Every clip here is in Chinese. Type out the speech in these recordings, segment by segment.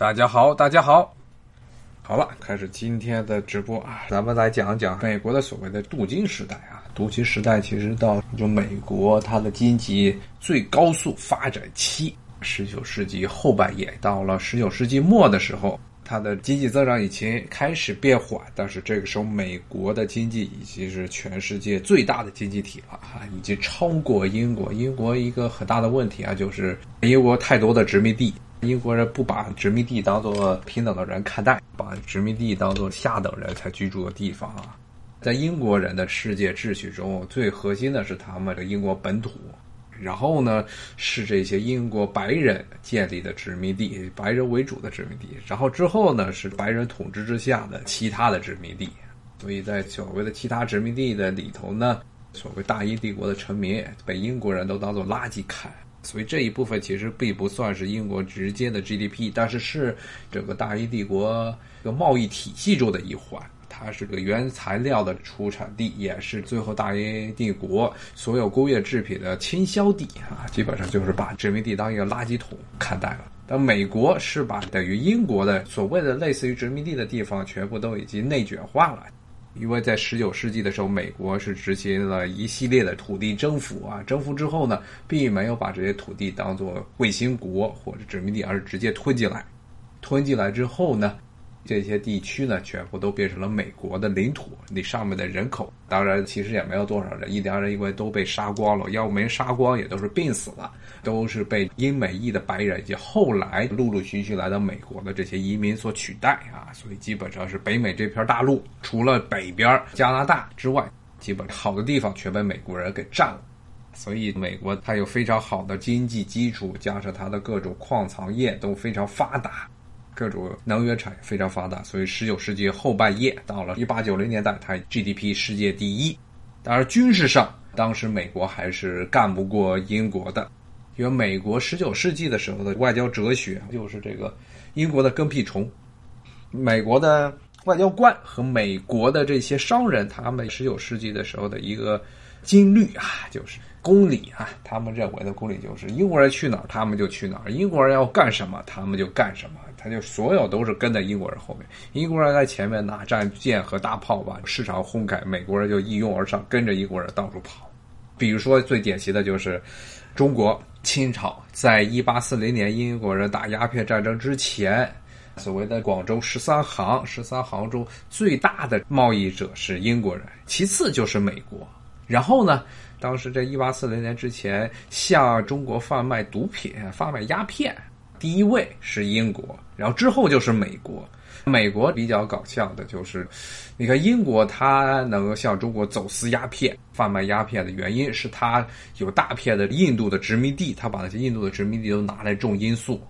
大家好，大家好，好了，开始今天的直播啊，咱们来讲讲美国的所谓的镀金时代啊。镀金时代其实到就美国它的经济最高速发展期，十九世纪后半叶到了十九世纪末的时候，它的经济增长已经开始变缓，但是这个时候美国的经济已经是全世界最大的经济体了啊，已经超过英国。英国一个很大的问题啊，就是英国太多的殖民地。英国人不把殖民地当做平等的人看待，把殖民地当做下等人才居住的地方啊。在英国人的世界秩序中，最核心的是他们的英国本土，然后呢是这些英国白人建立的殖民地，白人为主的殖民地，然后之后呢是白人统治之下的其他的殖民地。所以在所谓的其他殖民地的里头呢，所谓大英帝国的臣民被英国人都当做垃圾看。所以这一部分其实并不算是英国直接的 GDP，但是是整个大英帝国个贸易体系中的一环。它是个原材料的出产地，也是最后大英帝国所有工业制品的倾销地啊。基本上就是把殖民地当一个垃圾桶看待了。但美国是把等于英国的所谓的类似于殖民地的地方，全部都已经内卷化了。因为在十九世纪的时候，美国是执行了一系列的土地征服啊，征服之后呢，并没有把这些土地当做卫星国或者殖民地，而是直接吞进来。吞进来之后呢？这些地区呢，全部都变成了美国的领土。你上面的人口，当然其实也没有多少人，一家人因为都被杀光了，要没杀光也都是病死了，都是被英美裔的白人以及后来陆陆续续来到美国的这些移民所取代啊。所以基本上是北美这片大陆，除了北边加拿大之外，基本好的地方全被美国人给占了。所以美国它有非常好的经济基础，加上它的各种矿藏业都非常发达。各种能源产业非常发达，所以十九世纪后半叶到了一八九零年代，它 GDP 世界第一。当然，军事上当时美国还是干不过英国的，因为美国十九世纪的时候的外交哲学就是这个英国的跟屁虫。美国的外交官和美国的这些商人，他们十九世纪的时候的一个经律啊，就是公理啊，他们认为的公理就是英国人去哪儿，他们就去哪儿；英国人要干什么，他们就干什么。他就所有都是跟在英国人后面，英国人在前面拿战舰和大炮把市场轰开，美国人就一拥而上，跟着英国人到处跑。比如说最典型的就是中国清朝，在一八四零年英国人打鸦片战争之前，所谓的广州十三行，十三行中最大的贸易者是英国人，其次就是美国。然后呢，当时在一八四零年之前向中国贩卖毒品、贩卖鸦片。第一位是英国，然后之后就是美国。美国比较搞笑的就是，你看英国它能够向中国走私鸦片、贩卖鸦片的原因是它有大片的印度的殖民地，它把那些印度的殖民地都拿来种罂粟。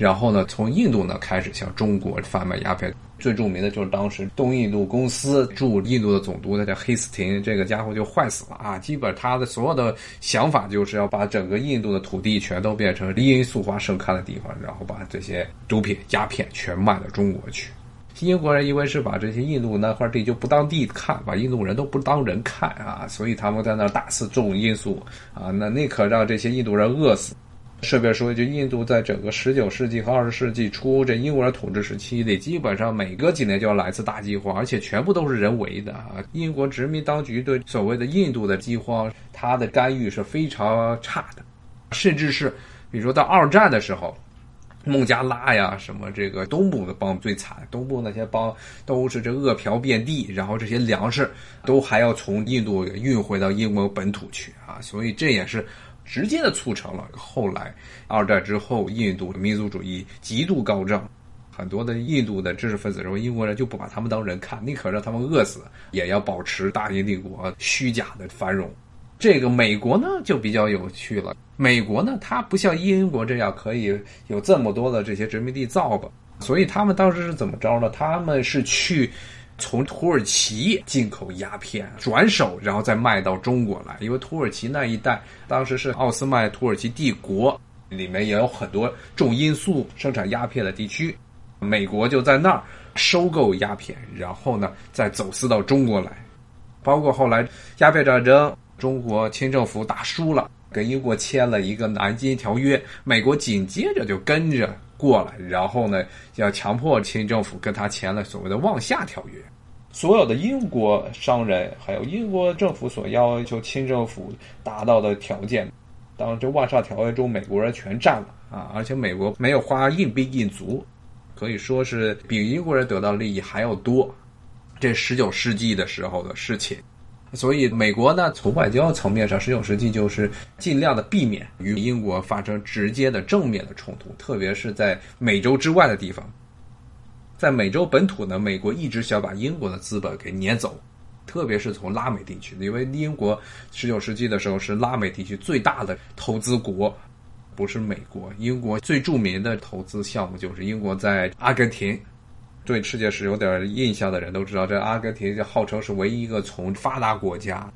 然后呢，从印度呢开始向中国贩卖鸦片，最著名的就是当时东印度公司驻印度的总督，他叫黑斯廷，这个家伙就坏死了啊！基本他的所有的想法就是要把整个印度的土地全都变成罂粟花盛开的地方，然后把这些毒品、鸦片全卖到中国去。英国人因为是把这些印度那块地就不当地看，把印度人都不当人看啊，所以他们在那大肆种罂粟啊，那那可让这些印度人饿死。顺便说一句，印度在整个十九世纪和二十世纪初这英国人统治时期里，基本上每隔几年就要来一次大饥荒，而且全部都是人为的啊！英国殖民当局对所谓的印度的饥荒，它的干预是非常差的，甚至是比如说到二战的时候，孟加拉呀什么这个东部的邦最惨，东部那些邦都是这饿殍遍地，然后这些粮食都还要从印度运回到英国本土去啊，所以这也是。直接的促成了后来二战之后印度的民族主义极度高涨，很多的印度的知识分子认为英国人就不把他们当人看，宁可让他们饿死，也要保持大英帝国虚假的繁荣。这个美国呢就比较有趣了，美国呢它不像英国这样可以有这么多的这些殖民地造吧，所以他们当时是怎么着呢？他们是去。从土耳其进口鸦片，转手然后再卖到中国来。因为土耳其那一带当时是奥斯曼土耳其帝国，里面也有很多种罂粟、生产鸦片的地区。美国就在那儿收购鸦片，然后呢再走私到中国来。包括后来鸦片战争，中国清政府打输了，跟英国签了一个南京条约，美国紧接着就跟着过来，然后呢，要强迫清政府跟他签了所谓的望夏条约。所有的英国商人还有英国政府所要求清政府达到的条件，当这望夏条约中，美国人全占了啊！而且美国没有花硬币硬足，可以说是比英国人得到利益还要多。这十九世纪的时候的事情。所以，美国呢，从外交层面上，十九世纪就是尽量的避免与英国发生直接的正面的冲突，特别是在美洲之外的地方。在美洲本土呢，美国一直想把英国的资本给撵走，特别是从拉美地区，因为英国十九世纪的时候是拉美地区最大的投资国，不是美国。英国最著名的投资项目就是英国在阿根廷。对世界史有点印象的人都知道，这阿根廷就号称是唯一一个从发达国家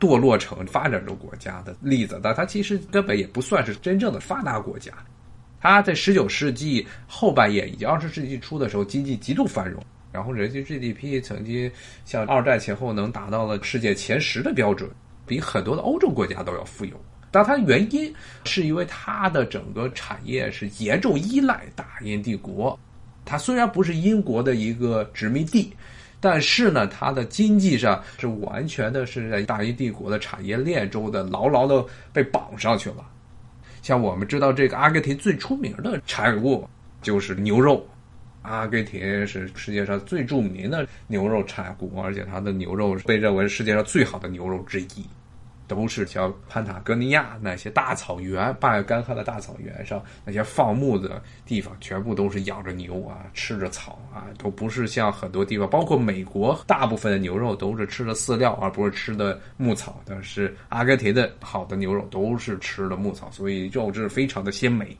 堕落成发展中国家的例子，但它其实根本也不算是真正的发达国家。它在十九世纪后半叶以及二十世纪初的时候，经济极度繁荣，然后人均 GDP 曾经像二战前后能达到了世界前十的标准，比很多的欧洲国家都要富有。但它原因是因为它的整个产业是严重依赖大英帝国。它虽然不是英国的一个殖民地，但是呢，它的经济上是完全的是在大英帝国的产业链中的牢牢的被绑上去了。像我们知道，这个阿根廷最出名的产物就是牛肉，阿根廷是世界上最著名的牛肉产国，而且它的牛肉被认为世界上最好的牛肉之一。都是像潘塔哥尼亚那些大草原、半干旱的大草原上那些放牧的地方，全部都是养着牛啊，吃着草啊，都不是像很多地方，包括美国，大部分的牛肉都是吃的饲料，而不是吃的牧草。但是阿根廷的好的牛肉都是吃的牧草，所以肉质非常的鲜美。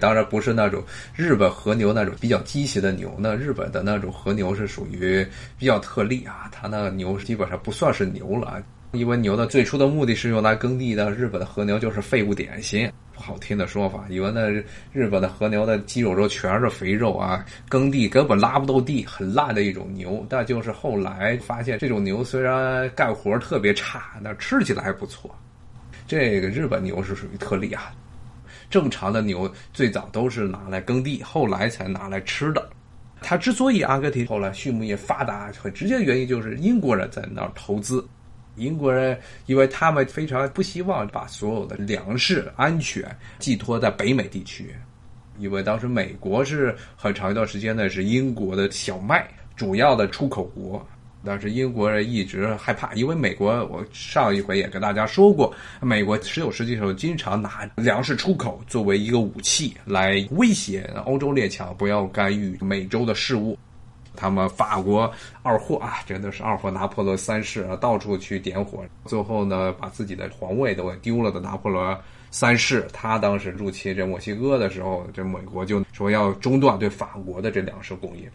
当然不是那种日本和牛那种比较畸形的牛，那日本的那种和牛是属于比较特例啊，它那个牛基本上不算是牛了。因为牛的最初的目的是用来耕地的，日本的和牛就是废物点心，不好听的说法。因为那日本的和牛的肌肉中全是肥肉啊，耕地根本拉不到地，很烂的一种牛。但就是后来发现，这种牛虽然干活特别差，但吃起来还不错。这个日本牛是属于特例啊，正常的牛最早都是拿来耕地，后来才拿来吃的。它之所以阿根廷后来畜牧业发达，很直接的原因就是英国人在那儿投资。英国人，因为他们非常不希望把所有的粮食安全寄托在北美地区，因为当时美国是很长一段时间呢是英国的小麦主要的出口国，但是英国人一直害怕，因为美国我上一回也跟大家说过，美国十九世纪时候经常拿粮食出口作为一个武器来威胁欧洲列强不要干预美洲的事务。他们法国二货啊，真的是二货拿破仑三世啊，到处去点火，最后呢，把自己的皇位都给丢了的拿破仑三世，他当时入侵这墨西哥的时候，这美国就说要中断对法国的这粮食供应。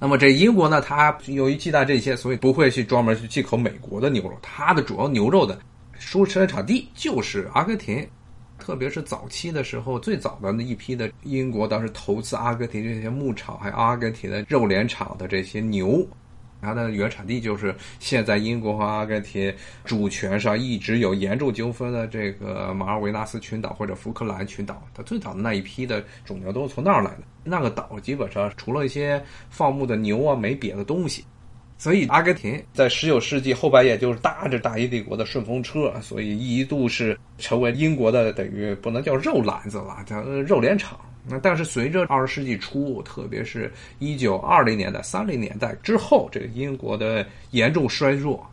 那么这英国呢，它由于忌惮这些，所以不会去专门去进口美国的牛肉，它的主要牛肉的输出生产地就是阿根廷。特别是早期的时候，最早的那一批的英国当时投资阿根廷这些牧场，还有阿根廷的肉联厂的这些牛，它的原产地就是现在英国和阿根廷主权上一直有严重纠纷的这个马尔维纳斯群岛或者福克兰群岛。它最早的那一批的种牛都是从那儿来的。那个岛基本上除了一些放牧的牛啊，没别的东西。所以，阿根廷在十九世纪后半叶就是搭着大英帝国的顺风车，所以一度是成为英国的等于不能叫肉篮子了，叫肉联厂。那但是随着二十世纪初，特别是一九二零年代、三零年代之后，这个英国的严重衰弱。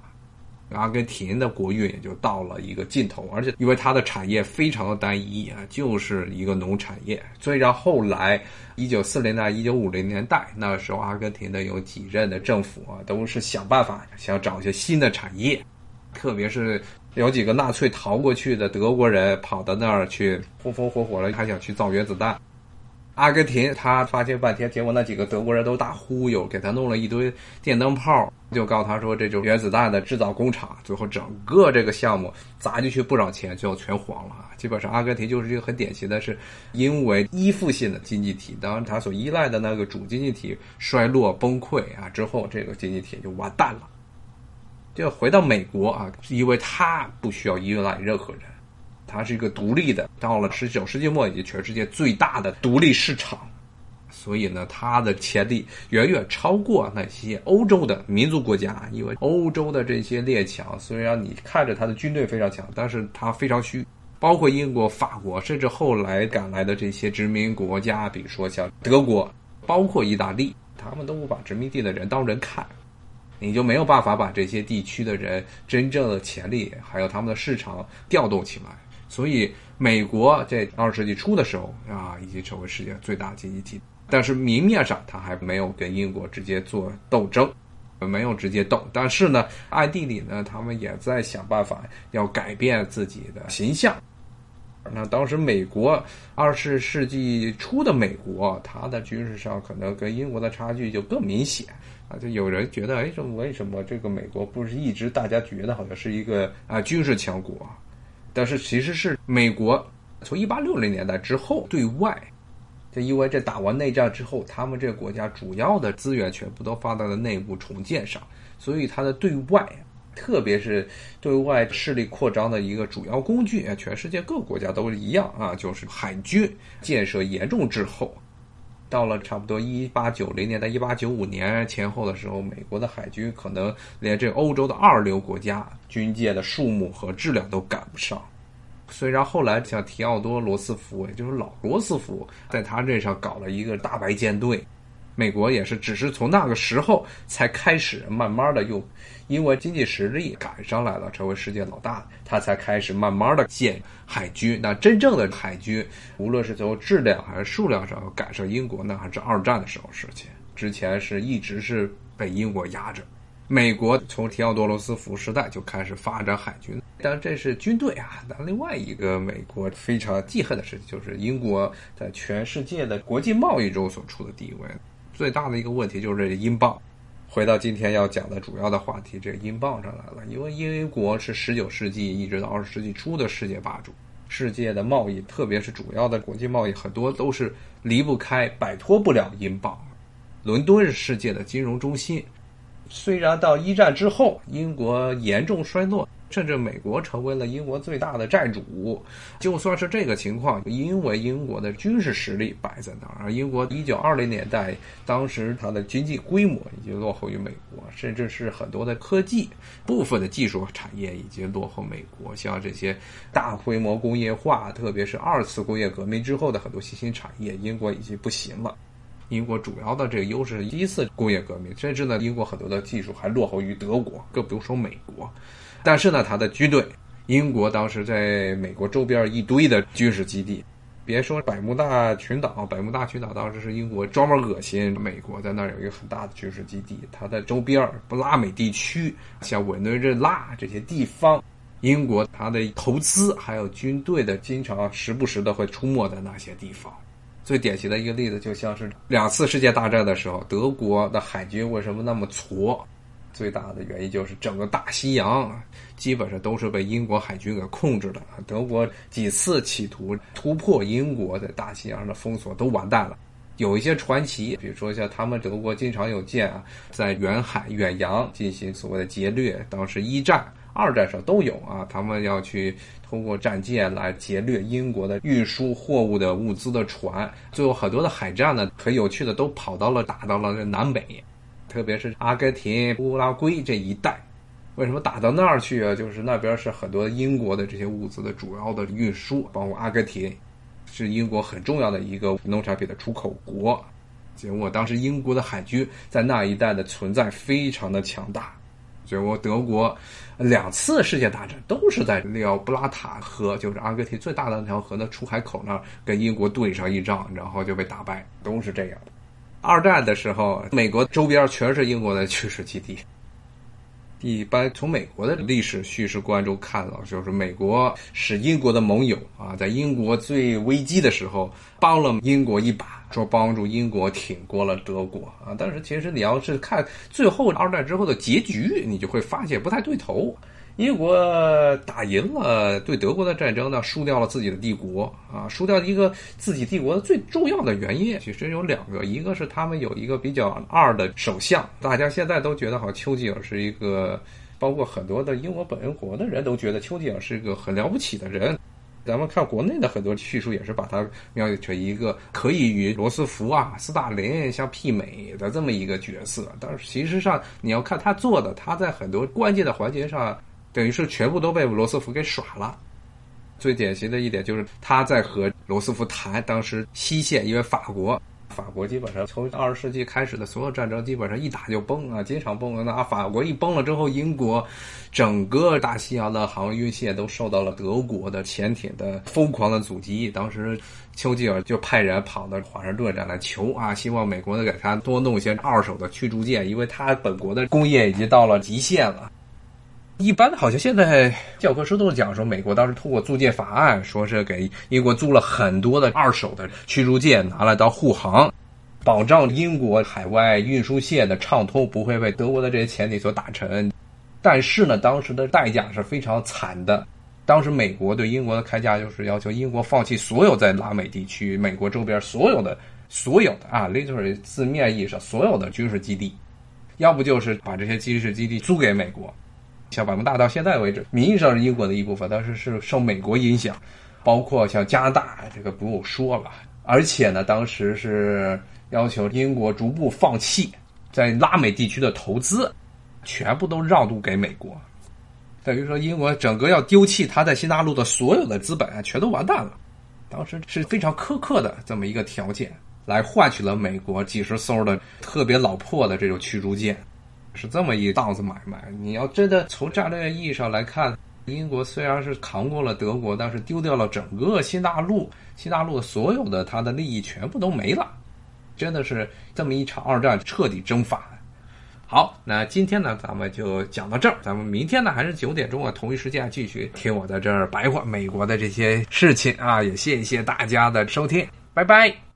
阿根廷的国运也就到了一个尽头，而且因为它的产业非常的单一啊，就是一个农产业。所以到后来一九四零年代、一九五零年代那时候，阿根廷的有几任的政府啊，都是想办法想找一些新的产业，特别是有几个纳粹逃过去的德国人跑到那儿去，风风火火的还想去造原子弹。阿根廷他发现半天，结果那几个德国人都大忽悠，给他弄了一堆电灯泡，就告诉他说这就是原子弹的制造工厂。最后整个这个项目砸进去不少钱，最后全黄了啊。基本上阿根廷就是一个很典型的是因为依附性的经济体，当然他所依赖的那个主经济体衰落崩溃啊之后，这个经济体就完蛋了。就回到美国啊，因为他不需要依赖任何人。它是一个独立的，到了十九世纪末以及全世界最大的独立市场，所以呢，它的潜力远远超过那些欧洲的民族国家。因为欧洲的这些列强，虽然你看着他的军队非常强，但是他非常虚。包括英国、法国，甚至后来赶来的这些殖民国家，比如说像德国，包括意大利，他们都不把殖民地的人当人看，你就没有办法把这些地区的人真正的潜力还有他们的市场调动起来。所以，美国在二十世纪初的时候啊，已经成为世界最大经济体。但是明面上，他还没有跟英国直接做斗争，没有直接斗。但是呢，暗地里呢，他们也在想办法要改变自己的形象。那当时美国二十世纪初的美国，它的军事上可能跟英国的差距就更明显啊。就有人觉得，哎，这为什么这个美国不是一直大家觉得好像是一个啊军事强国？但是其实是美国从一八六零年代之后对外。就因为这打完内战之后，他们这个国家主要的资源全部都放在了内部重建上，所以它的对外，特别是对外势力扩张的一个主要工具，全世界各国家都是一样啊，就是海军建设严重滞后。到了差不多一八九零年到一八九五年前后的时候，美国的海军可能连这欧洲的二流国家军舰的数目和质量都赶不上。虽然后来像提奥多罗斯福，也就是老罗斯福，在他这上搞了一个大白舰队，美国也是只是从那个时候才开始慢慢的又因为经济实力赶上来了，成为世界老大，他才开始慢慢的建海军。那真正的海军，无论是从质量还是数量上赶上英国，那还是二战的时候事情。之前是一直是被英国压着。美国从提奥多罗斯福时代就开始发展海军，但这是军队啊。那另外一个美国非常记恨的事情，就是英国在全世界的国际贸易中所处的地位。最大的一个问题就是这个英镑。回到今天要讲的主要的话题，这个英镑上来了。因为英国是十九世纪一直到二十世纪初的世界霸主，世界的贸易，特别是主要的国际贸易，很多都是离不开、摆脱不了英镑。伦敦是世界的金融中心。虽然到一战之后，英国严重衰落，甚至美国成为了英国最大的债主。就算是这个情况，因为英国的军事实力摆在那儿，英国一九二零年代当时它的经济规模已经落后于美国，甚至是很多的科技部分的技术产业已经落后美国。像这些大规模工业化，特别是二次工业革命之后的很多新兴产业，英国已经不行了。英国主要的这个优势是第一次工业革命，甚至呢，英国很多的技术还落后于德国，更不用说美国。但是呢，它的军队，英国当时在美国周边一堆的军事基地，别说百慕大群岛，百慕大群岛当时是英国专门恶心美国，在那儿有一个很大的军事基地，它的周边不拉美地区，像委内瑞拉这些地方，英国它的投资还有军队的，经常时不时的会出没在那些地方。最典型的一个例子，就像是两次世界大战的时候，德国的海军为什么那么矬？最大的原因就是整个大西洋基本上都是被英国海军给控制的。德国几次企图突破英国在大西洋上的封锁都完蛋了。有一些传奇，比如说像他们德国经常有舰啊，在远海远洋进行所谓的劫掠，当时一战。二战上都有啊，他们要去通过战舰来劫掠英国的运输货物的物资的船。最后很多的海战呢，很有趣的都跑到了打到了这南美，特别是阿根廷、乌拉圭这一带。为什么打到那儿去啊？就是那边是很多英国的这些物资的主要的运输，包括阿根廷是英国很重要的一个农产品的出口国。结果当时英国的海军在那一带的存在非常的强大。结果德国两次世界大战都是在利奥布拉塔河，就是阿根廷最大的那条河的出海口那儿跟英国对上一仗，然后就被打败，都是这样。二战的时候，美国周边全是英国的军事基地。一般从美国的历史叙事观中看了，就是美国是英国的盟友啊，在英国最危机的时候帮了英国一把，说帮助英国挺过了德国啊。但是其实你要是看最后二战之后的结局，你就会发现不太对头。英国打赢了对德国的战争呢，输掉了自己的帝国。啊，输掉一个自己帝国的最重要的原因，其实有两个，一个是他们有一个比较二的首相，大家现在都觉得好像丘吉尔是一个，包括很多的英国本国的人都觉得丘吉尔是一个很了不起的人，咱们看国内的很多叙述，也是把它描写成一个可以与罗斯福啊、斯大林相媲美的这么一个角色。但是，其实上你要看他做的，他在很多关键的环节上，等于是全部都被罗斯福给耍了。最典型的一点就是他在和罗斯福谈当时西线，因为法国。法国基本上从二十世纪开始的所有战争，基本上一打就崩啊，经常崩啊。那法国一崩了之后，英国整个大西洋的航运线都受到了德国的潜艇的疯狂的阻击。当时丘吉尔就派人跑到华盛顿这来求啊，希望美国能给他多弄一些二手的驱逐舰，因为他本国的工业已经到了极限了。一般好像现在教科书都是讲说，美国当时通过租借法案，说是给英国租了很多的二手的驱逐舰，拿来当护航，保障英国海外运输线的畅通，不会被德国的这些潜艇所打沉。但是呢，当时的代价是非常惨的。当时美国对英国的开价就是要求英国放弃所有在拉美地区、美国周边所有的、所有的啊，literally 字面意义上所有的军事基地，要不就是把这些军事基地租给美国。像百慕大到现在为止，名义上是英国的一部分，但是是受美国影响，包括像加拿大，这个不用说了。而且呢，当时是要求英国逐步放弃在拉美地区的投资，全部都让渡给美国。等于说，英国整个要丢弃他在新大陆的所有的资本，全都完蛋了。当时是非常苛刻的这么一个条件，来换取了美国几十艘的特别老破的这种驱逐舰。是这么一档子买卖。你要真的从战略意义上来看，英国虽然是扛过了德国，但是丢掉了整个新大陆，新大陆所有的它的利益全部都没了。真的是这么一场二战彻底蒸发。好，那今天呢，咱们就讲到这儿。咱们明天呢，还是九点钟啊，同一时间继续听我在这儿白话美国的这些事情啊。也谢谢大家的收听，拜拜。